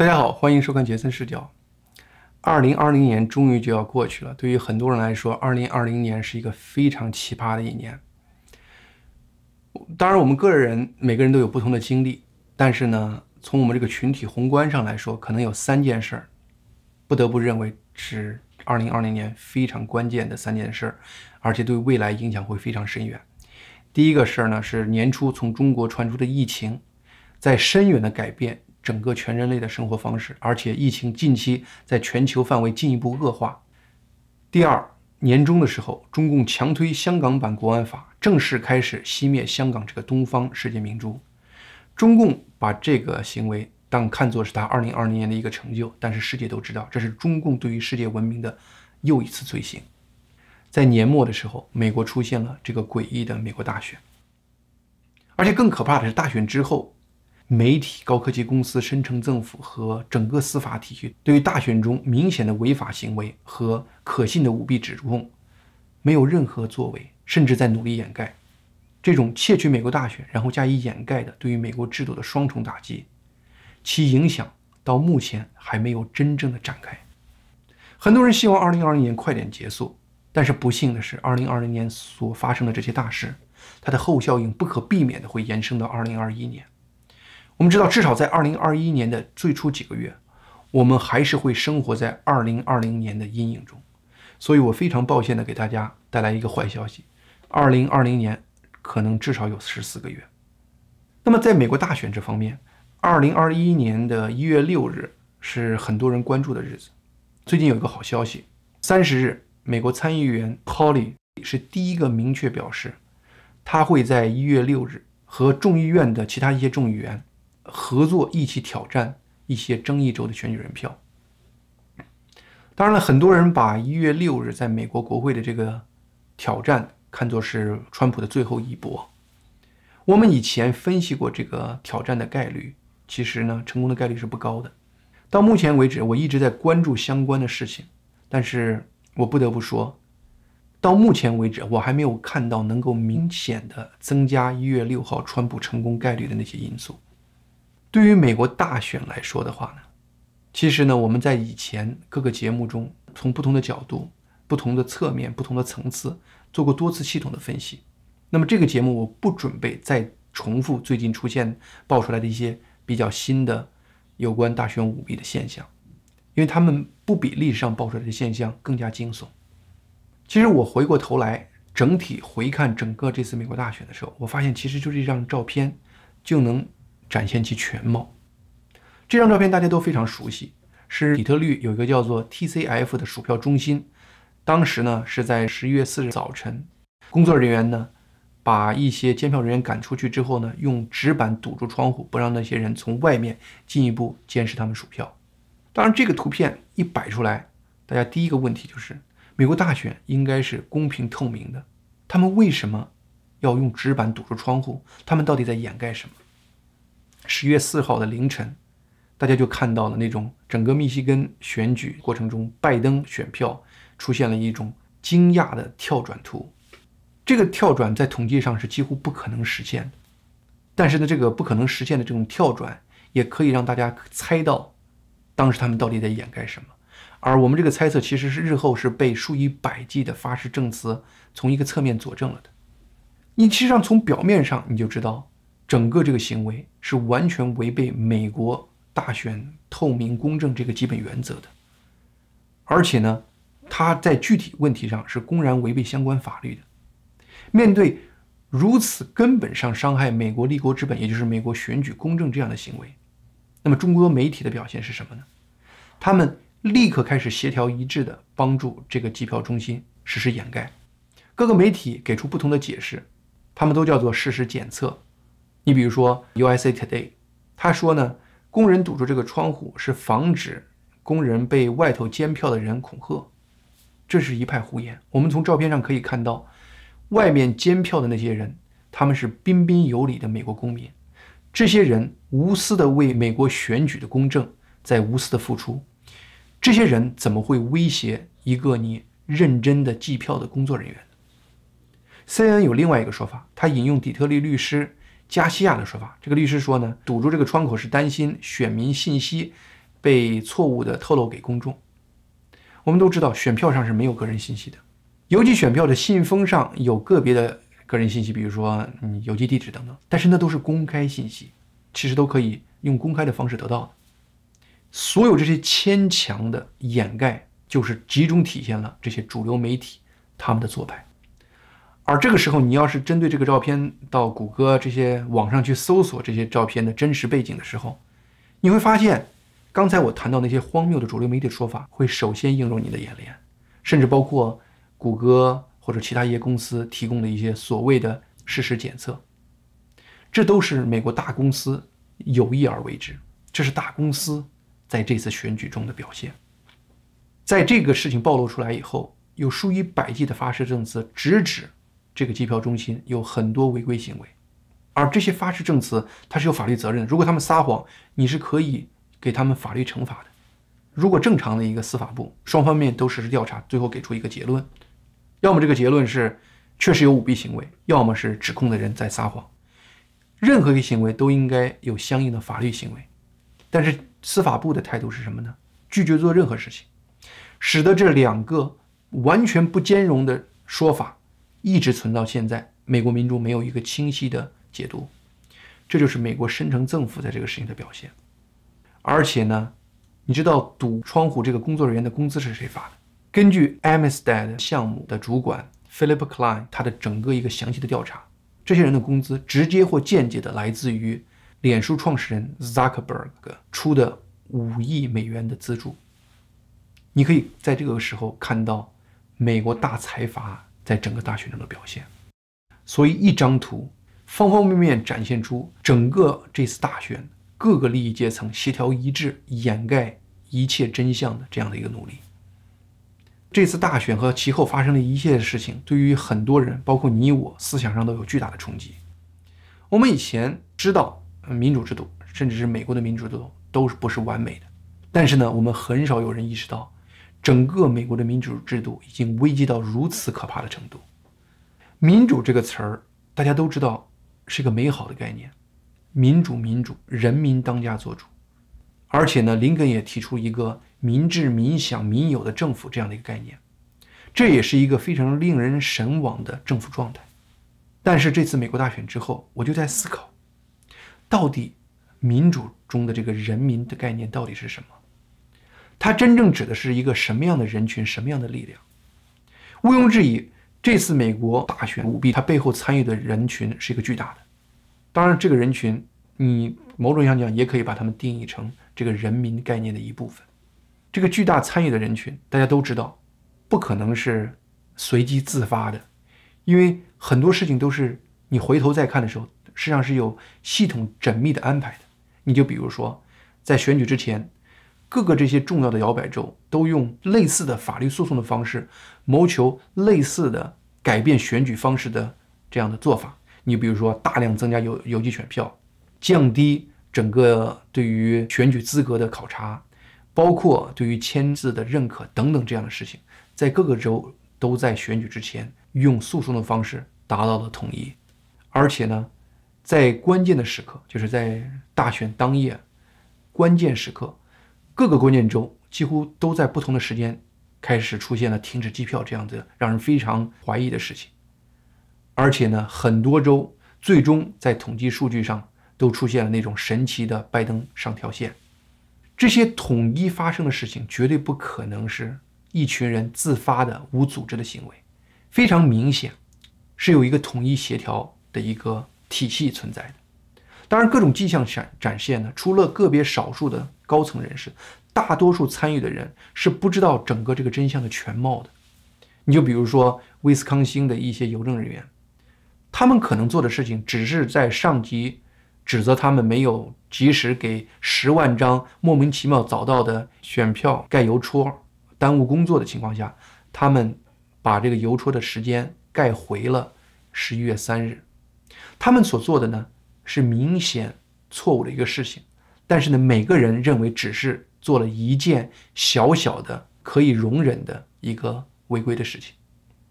大家好，欢迎收看杰森视角。二零二零年终于就要过去了，对于很多人来说，二零二零年是一个非常奇葩的一年。当然，我们个人每个人都有不同的经历，但是呢，从我们这个群体宏观上来说，可能有三件事儿，不得不认为是二零二零年非常关键的三件事儿，而且对未来影响会非常深远。第一个事儿呢，是年初从中国传出的疫情，在深远的改变。整个全人类的生活方式，而且疫情近期在全球范围进一步恶化。第二，年终的时候，中共强推香港版国安法，正式开始熄灭香港这个东方世界明珠。中共把这个行为当看作是他二零二零年的一个成就，但是世界都知道，这是中共对于世界文明的又一次罪行。在年末的时候，美国出现了这个诡异的美国大选，而且更可怕的是，大选之后。媒体、高科技公司、深层政府和整个司法体系对于大选中明显的违法行为和可信的舞弊指控没有任何作为，甚至在努力掩盖。这种窃取美国大选然后加以掩盖的对于美国制度的双重打击，其影响到目前还没有真正的展开。很多人希望2020年快点结束，但是不幸的是，2020年所发生的这些大事，它的后效应不可避免的会延伸到2021年。我们知道，至少在二零二一年的最初几个月，我们还是会生活在二零二零年的阴影中。所以我非常抱歉的给大家带来一个坏消息：二零二零年可能至少有十四个月。那么，在美国大选这方面，二零二一年的一月六日是很多人关注的日子。最近有一个好消息：三十日，美国参议员 Holly 是第一个明确表示，他会在一月六日和众议院的其他一些众议员。合作一起挑战一些争议州的选举人票。当然了，很多人把一月六日在美国国会的这个挑战看作是川普的最后一搏。我们以前分析过这个挑战的概率，其实呢，成功的概率是不高的。到目前为止，我一直在关注相关的事情，但是我不得不说，到目前为止，我还没有看到能够明显的增加一月六号川普成功概率的那些因素。对于美国大选来说的话呢，其实呢，我们在以前各个节目中，从不同的角度、不同的侧面、不同的层次做过多次系统的分析。那么这个节目我不准备再重复最近出现爆出来的一些比较新的有关大选舞弊的现象，因为他们不比历史上爆出来的现象更加惊悚。其实我回过头来整体回看整个这次美国大选的时候，我发现其实就是一张照片就能。展现其全貌。这张照片大家都非常熟悉，是底特律有一个叫做 TCF 的数票中心。当时呢是在十一月四日早晨，工作人员呢把一些监票人员赶出去之后呢，用纸板堵住窗户，不让那些人从外面进一步监视他们数票。当然，这个图片一摆出来，大家第一个问题就是：美国大选应该是公平透明的，他们为什么要用纸板堵住窗户？他们到底在掩盖什么？十月四号的凌晨，大家就看到了那种整个密西根选举过程中，拜登选票出现了一种惊讶的跳转图。这个跳转在统计上是几乎不可能实现的，但是呢，这个不可能实现的这种跳转，也可以让大家猜到当时他们到底在掩盖什么。而我们这个猜测其实是日后是被数以百计的发誓证词从一个侧面佐证了的。你其实上从表面上你就知道。整个这个行为是完全违背美国大选透明公正这个基本原则的，而且呢，他在具体问题上是公然违背相关法律的。面对如此根本上伤害美国立国之本，也就是美国选举公正这样的行为，那么中国媒体的表现是什么呢？他们立刻开始协调一致的帮助这个计票中心实施掩盖。各个媒体给出不同的解释，他们都叫做事实检测。你比如说 USA Today，他说呢，工人堵住这个窗户是防止工人被外头监票的人恐吓，这是一派胡言。我们从照片上可以看到，外面监票的那些人，他们是彬彬有礼的美国公民，这些人无私的为美国选举的公正在无私的付出，这些人怎么会威胁一个你认真的计票的工作人员？CNN 有另外一个说法，他引用底特律律师。加西亚的说法，这个律师说呢，堵住这个窗口是担心选民信息被错误的透露给公众。我们都知道，选票上是没有个人信息的，邮寄选票的信封上有个别的个人信息，比如说嗯邮寄地址等等，但是那都是公开信息，其实都可以用公开的方式得到的。所有这些牵强的掩盖，就是集中体现了这些主流媒体他们的做派。而这个时候，你要是针对这个照片到谷歌这些网上去搜索这些照片的真实背景的时候，你会发现，刚才我谈到那些荒谬的主流媒体说法会首先映入你的眼帘，甚至包括谷歌或者其他一些公司提供的一些所谓的事实检测，这都是美国大公司有意而为之，这是大公司在这次选举中的表现。在这个事情暴露出来以后，有数以百计的发誓证词直指。这个计票中心有很多违规行为，而这些发誓证词它是有法律责任的。如果他们撒谎，你是可以给他们法律惩罚的。如果正常的一个司法部双方面都实施调查，最后给出一个结论，要么这个结论是确实有舞弊行为，要么是指控的人在撒谎。任何一个行为都应该有相应的法律行为，但是司法部的态度是什么呢？拒绝做任何事情，使得这两个完全不兼容的说法。一直存到现在，美国民众没有一个清晰的解读，这就是美国深层政府在这个事情的表现。而且呢，你知道堵窗户这个工作人员的工资是谁发的？根据 Amistad 项目的主管 Philip Klein 他的整个一个详细的调查，这些人的工资直接或间接的来自于脸书创始人 Zuckerberg 出的五亿美元的资助。你可以在这个时候看到美国大财阀。在整个大选中的表现，所以一张图方方面面展现出整个这次大选各个利益阶层协调一致、掩盖一切真相的这样的一个努力。这次大选和其后发生的一切事情，对于很多人，包括你我，思想上都有巨大的冲击。我们以前知道民主制度，甚至是美国的民主制度，都是不是完美的，但是呢，我们很少有人意识到。整个美国的民主制度已经危机到如此可怕的程度。民主这个词儿，大家都知道是个美好的概念，民主，民主，人民当家作主。而且呢，林肯也提出一个民治、民享、民有的政府这样的一个概念，这也是一个非常令人神往的政府状态。但是这次美国大选之后，我就在思考，到底民主中的这个人民的概念到底是什么？它真正指的是一个什么样的人群，什么样的力量？毋庸置疑，这次美国大选舞弊，它背后参与的人群是一个巨大的。当然，这个人群，你某种意义上讲，也可以把他们定义成这个人民概念的一部分。这个巨大参与的人群，大家都知道，不可能是随机自发的，因为很多事情都是你回头再看的时候，实际上是有系统缜密的安排的。你就比如说，在选举之前。各个这些重要的摇摆州都用类似的法律诉讼的方式，谋求类似的改变选举方式的这样的做法。你比如说，大量增加邮邮寄选票，降低整个对于选举资格的考察，包括对于签字的认可等等这样的事情，在各个州都在选举之前用诉讼的方式达到了统一。而且呢，在关键的时刻，就是在大选当夜，关键时刻。各个关键州几乎都在不同的时间开始出现了停止机票这样的让人非常怀疑的事情，而且呢，很多州最终在统计数据上都出现了那种神奇的拜登上跳线。这些统一发生的事情绝对不可能是一群人自发的无组织的行为，非常明显是有一个统一协调的一个体系存在的。当然，各种迹象展展现呢，除了个别少数的。高层人士，大多数参与的人是不知道整个这个真相的全貌的。你就比如说威斯康星的一些邮政人员，他们可能做的事情只是在上级指责他们没有及时给十万张莫名其妙找到的选票盖邮戳，耽误工作的情况下，他们把这个邮戳的时间盖回了十一月三日。他们所做的呢，是明显错误的一个事情。但是呢，每个人认为只是做了一件小小的可以容忍的一个违规的事情。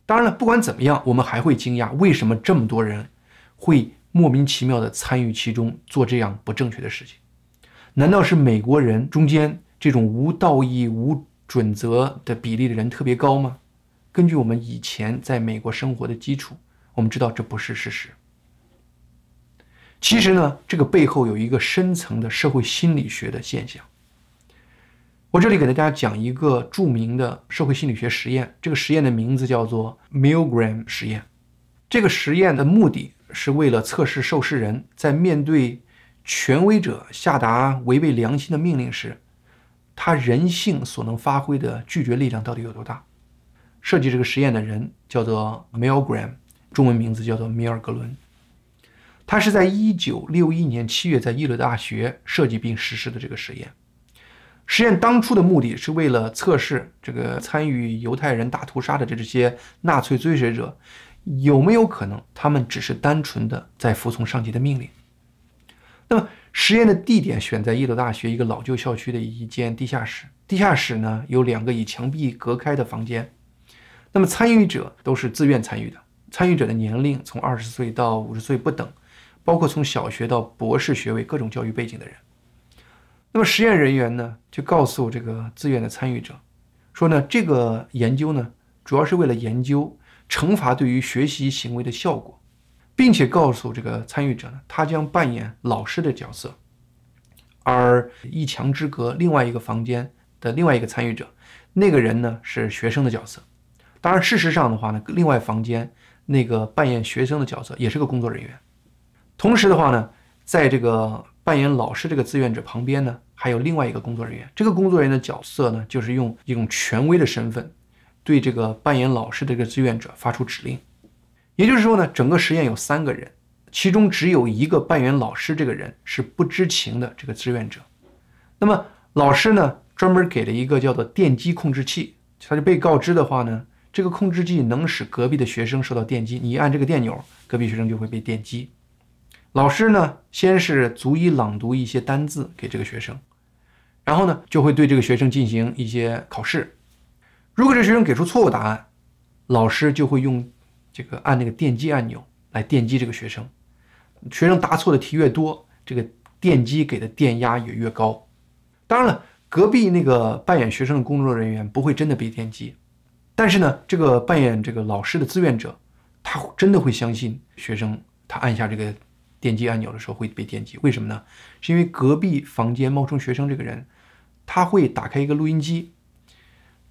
当然了，不管怎么样，我们还会惊讶为什么这么多人会莫名其妙的参与其中做这样不正确的事情？难道是美国人中间这种无道义、无准则的比例的人特别高吗？根据我们以前在美国生活的基础，我们知道这不是事实。其实呢，这个背后有一个深层的社会心理学的现象。我这里给大家讲一个著名的社会心理学实验，这个实验的名字叫做 Milgram 实验。这个实验的目的是为了测试受试人在面对权威者下达违背良心的命令时，他人性所能发挥的拒绝力量到底有多大。设计这个实验的人叫做 Milgram，中文名字叫做米尔格伦。他是在1961年7月在耶鲁大学设计并实施的这个实验。实验当初的目的是为了测试这个参与犹太人大屠杀的这些纳粹追随者有没有可能，他们只是单纯的在服从上级的命令。那么实验的地点选在耶鲁大学一个老旧校区的一间地下室，地下室呢有两个以墙壁隔开的房间。那么参与者都是自愿参与的，参与者的年龄从二十岁到五十岁不等，包括从小学到博士学位各种教育背景的人。那么实验人员呢，就告诉这个自愿的参与者，说呢，这个研究呢，主要是为了研究惩罚对于学习行为的效果，并且告诉这个参与者呢，他将扮演老师的角色，而一墙之隔另外一个房间的另外一个参与者，那个人呢是学生的角色。当然，事实上的话呢，另外房间那个扮演学生的角色也是个工作人员。同时的话呢，在这个。扮演老师这个志愿者旁边呢，还有另外一个工作人员。这个工作人员的角色呢，就是用一种权威的身份，对这个扮演老师的这个志愿者发出指令。也就是说呢，整个实验有三个人，其中只有一个扮演老师这个人是不知情的这个志愿者。那么老师呢，专门给了一个叫做电击控制器，他就被告知的话呢，这个控制器能使隔壁的学生受到电击，你一按这个电钮，隔壁学生就会被电击。老师呢，先是逐一朗读一些单字给这个学生，然后呢，就会对这个学生进行一些考试。如果这学生给出错误答案，老师就会用这个按那个电击按钮来电击这个学生。学生答错的题越多，这个电击给的电压也越高。当然了，隔壁那个扮演学生的工作人员不会真的被电击，但是呢，这个扮演这个老师的志愿者，他真的会相信学生，他按下这个。电击按钮的时候会被电击，为什么呢？是因为隔壁房间冒充学生这个人，他会打开一个录音机。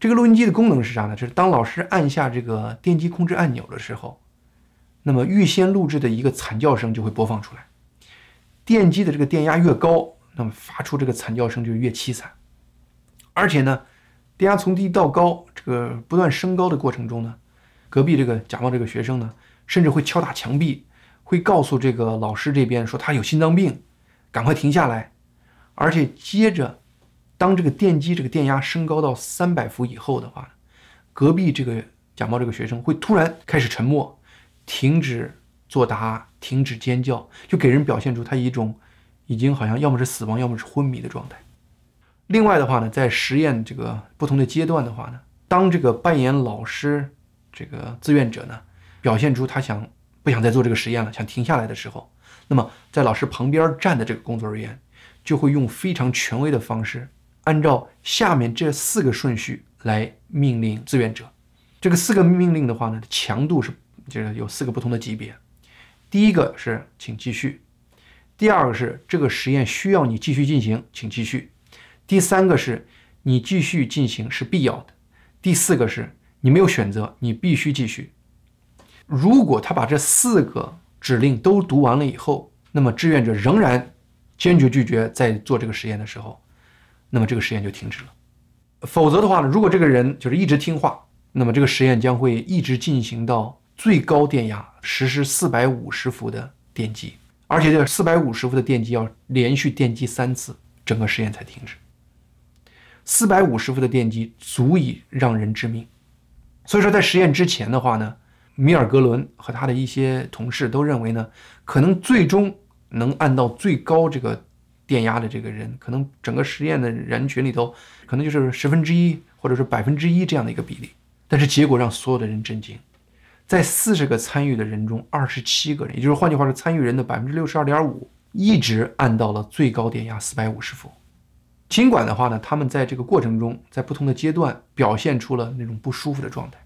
这个录音机的功能是啥呢？就是当老师按下这个电击控制按钮的时候，那么预先录制的一个惨叫声就会播放出来。电击的这个电压越高，那么发出这个惨叫声就越凄惨。而且呢，电压从低到高这个不断升高的过程中呢，隔壁这个假冒这个学生呢，甚至会敲打墙壁。会告诉这个老师这边说他有心脏病，赶快停下来。而且接着，当这个电机这个电压升高到三百伏以后的话，隔壁这个假冒这个学生会突然开始沉默，停止作答，停止尖叫，就给人表现出他一种已经好像要么是死亡，要么是昏迷的状态。另外的话呢，在实验这个不同的阶段的话呢，当这个扮演老师这个志愿者呢表现出他想。不想再做这个实验了，想停下来的时候，那么在老师旁边站的这个工作人员就会用非常权威的方式，按照下面这四个顺序来命令志愿者。这个四个命令的话呢，强度是就是有四个不同的级别。第一个是请继续，第二个是这个实验需要你继续进行，请继续。第三个是你继续进行是必要的。第四个是你没有选择，你必须继续。如果他把这四个指令都读完了以后，那么志愿者仍然坚决拒绝再做这个实验的时候，那么这个实验就停止了。否则的话呢，如果这个人就是一直听话，那么这个实验将会一直进行到最高电压，实施四百五十伏的电击，而且这四百五十伏的电击要连续电击三次，整个实验才停止。四百五十伏的电击足以让人致命，所以说在实验之前的话呢。米尔格伦和他的一些同事都认为呢，可能最终能按到最高这个电压的这个人，可能整个实验的人群里头，可能就是十分之一或者是百分之一这样的一个比例。但是结果让所有的人震惊，在四十个参与的人中，二十七个人，也就是换句话说，参与人的百分之六十二点五，一直按到了最高电压四百五十伏。尽管的话呢，他们在这个过程中，在不同的阶段表现出了那种不舒服的状态，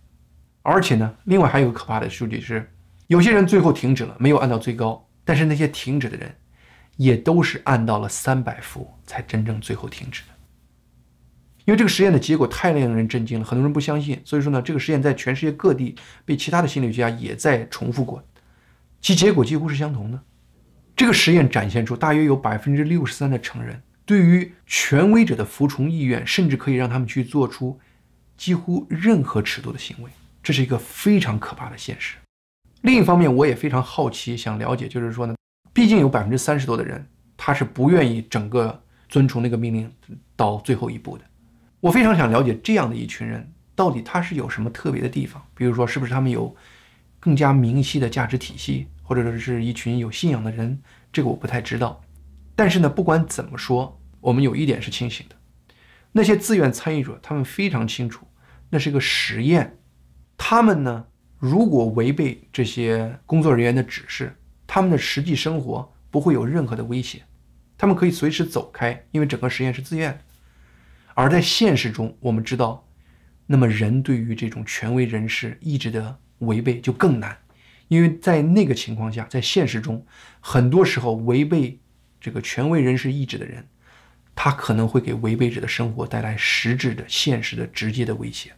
而且呢，另外还有个可怕的数据是，有些人最后停止了，没有按到最高，但是那些停止的人，也都是按到了三百伏才真正最后停止的。因为这个实验的结果太令人震惊了，很多人不相信，所以说呢，这个实验在全世界各地被其他的心理学家也在重复过，其结果几乎是相同的。这个实验展现出，大约有百分之六十三的成人。对于权威者的服从意愿，甚至可以让他们去做出几乎任何尺度的行为，这是一个非常可怕的现实。另一方面，我也非常好奇，想了解，就是说呢，毕竟有百分之三十多的人，他是不愿意整个遵从那个命令到最后一步的。我非常想了解这样的一群人，到底他是有什么特别的地方？比如说，是不是他们有更加明晰的价值体系，或者说是一群有信仰的人？这个我不太知道。但是呢，不管怎么说，我们有一点是清醒的：那些自愿参与者，他们非常清楚，那是一个实验。他们呢，如果违背这些工作人员的指示，他们的实际生活不会有任何的危险，他们可以随时走开，因为整个实验是自愿的。而在现实中，我们知道，那么人对于这种权威人士意志的违背就更难，因为在那个情况下，在现实中，很多时候违背。这个权威人士意志的人，他可能会给违背者的生活带来实质的、现实的、直接的威胁。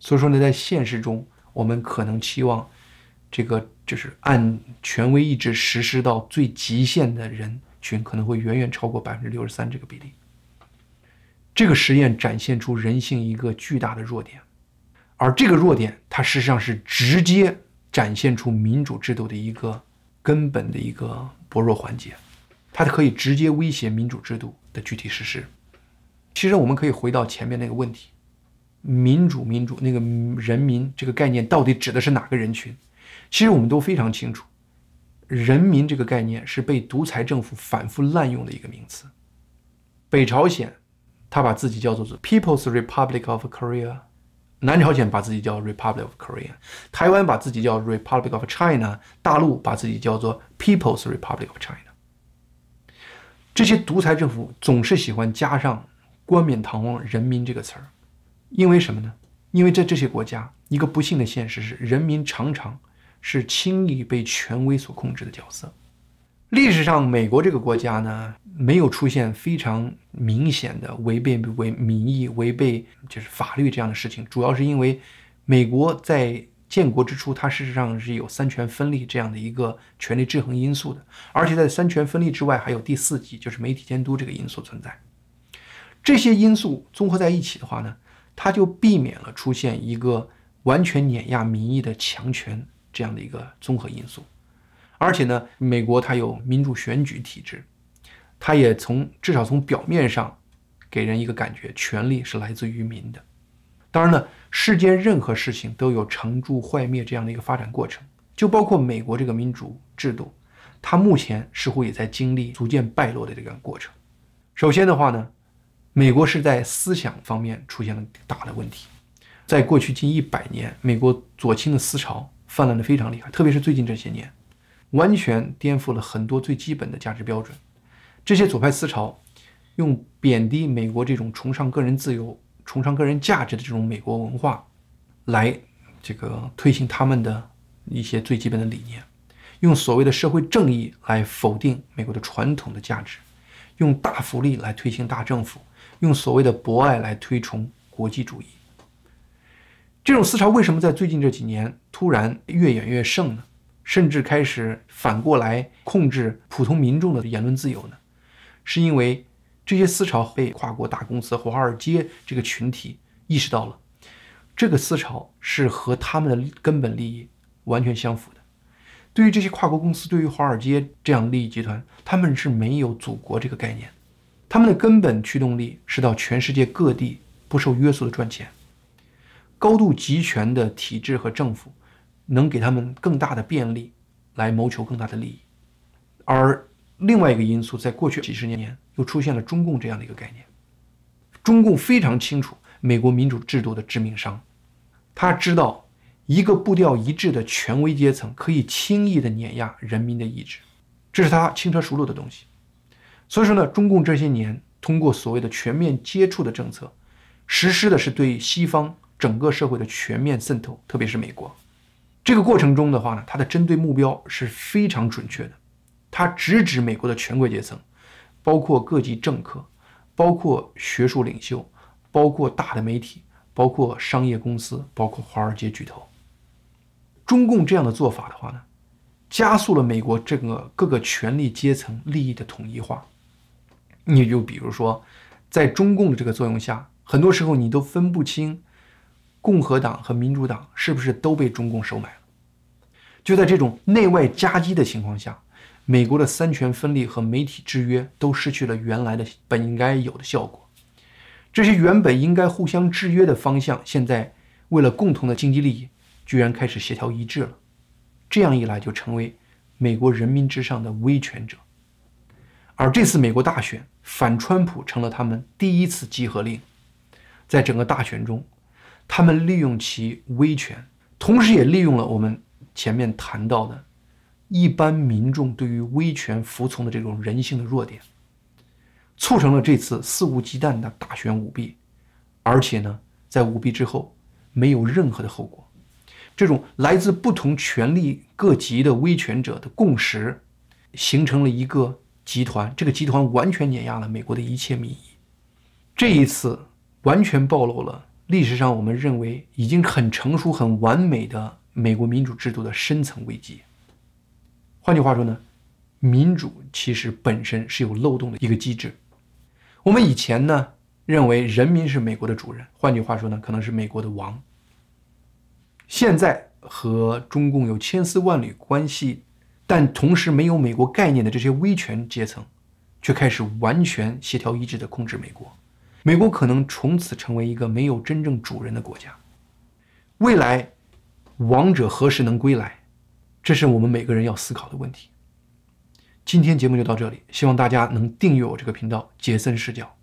所以说呢，在现实中，我们可能期望这个就是按权威意志实施到最极限的人群，可能会远远超过百分之六十三这个比例。这个实验展现出人性一个巨大的弱点，而这个弱点，它事实际上是直接展现出民主制度的一个根本的一个薄弱环节。它可以直接威胁民主制度的具体实施。其实我们可以回到前面那个问题：民主、民主那个人民这个概念到底指的是哪个人群？其实我们都非常清楚，人民这个概念是被独裁政府反复滥用的一个名词。北朝鲜，他把自己叫做 People's Republic of Korea；南朝鲜把自己叫 Republic of Korea；台湾把自己叫 Republic of China；大陆把自己叫做 People's Republic of China。这些独裁政府总是喜欢加上冠冕堂皇“人民”这个词儿，因为什么呢？因为在这些国家，一个不幸的现实是，人民常常是轻易被权威所控制的角色。历史上，美国这个国家呢，没有出现非常明显的违背违民意、违背就是法律这样的事情，主要是因为美国在。建国之初，它事实上是有三权分立这样的一个权力制衡因素的，而且在三权分立之外，还有第四级，就是媒体监督这个因素存在。这些因素综合在一起的话呢，它就避免了出现一个完全碾压民意的强权这样的一个综合因素。而且呢，美国它有民主选举体制，它也从至少从表面上给人一个感觉，权力是来自于民的。当然呢。世间任何事情都有成住坏灭这样的一个发展过程，就包括美国这个民主制度，它目前似乎也在经历逐渐败落的这个过程。首先的话呢，美国是在思想方面出现了大的问题，在过去近一百年，美国左倾的思潮泛滥的非常厉害，特别是最近这些年，完全颠覆了很多最基本的价值标准。这些左派思潮用贬低美国这种崇尚个人自由。崇尚个人价值的这种美国文化，来这个推行他们的一些最基本的理念，用所谓的社会正义来否定美国的传统的价值，用大福利来推行大政府，用所谓的博爱来推崇国际主义。这种思潮为什么在最近这几年突然越演越盛呢？甚至开始反过来控制普通民众的言论自由呢？是因为。这些思潮被跨国大公司、华尔街这个群体意识到了，这个思潮是和他们的根本利益完全相符的。对于这些跨国公司，对于华尔街这样利益集团，他们是没有祖国这个概念，他们的根本驱动力是到全世界各地不受约束的赚钱。高度集权的体制和政府能给他们更大的便利，来谋求更大的利益。而另外一个因素，在过去几十年年。又出现了中共这样的一个概念。中共非常清楚美国民主制度的致命伤，他知道一个步调一致的权威阶层可以轻易的碾压人民的意志，这是他轻车熟路的东西。所以说呢，中共这些年通过所谓的全面接触的政策，实施的是对西方整个社会的全面渗透，特别是美国。这个过程中的话呢，它的针对目标是非常准确的，它直指美国的权贵阶层，包括各级政客，包括学术领袖，包括大的媒体，包括商业公司，包括华尔街巨头。中共这样的做法的话呢，加速了美国这个各个权力阶层利益的统一化。你就比如说，在中共的这个作用下，很多时候你都分不清共和党和民主党是不是都被中共收买了。就在这种内外夹击的情况下，美国的三权分立和媒体制约都失去了原来的本应该有的效果。这些原本应该互相制约的方向，现在为了共同的经济利益，居然开始协调一致了。这样一来，就成为美国人民之上的威权者。而这次美国大选，反川普成了他们第一次集合令。在整个大选中，他们利用其威权，同时也利用了我们。前面谈到的，一般民众对于威权服从的这种人性的弱点，促成了这次肆无忌惮的大选舞弊，而且呢，在舞弊之后没有任何的后果。这种来自不同权力各级的威权者的共识，形成了一个集团，这个集团完全碾压了美国的一切民意。这一次完全暴露了历史上我们认为已经很成熟、很完美的。美国民主制度的深层危机。换句话说呢，民主其实本身是有漏洞的一个机制。我们以前呢认为人民是美国的主人，换句话说呢，可能是美国的王。现在和中共有千丝万缕关系，但同时没有美国概念的这些威权阶层，却开始完全协调一致的控制美国。美国可能从此成为一个没有真正主人的国家。未来。王者何时能归来？这是我们每个人要思考的问题。今天节目就到这里，希望大家能订阅我这个频道，杰森视角。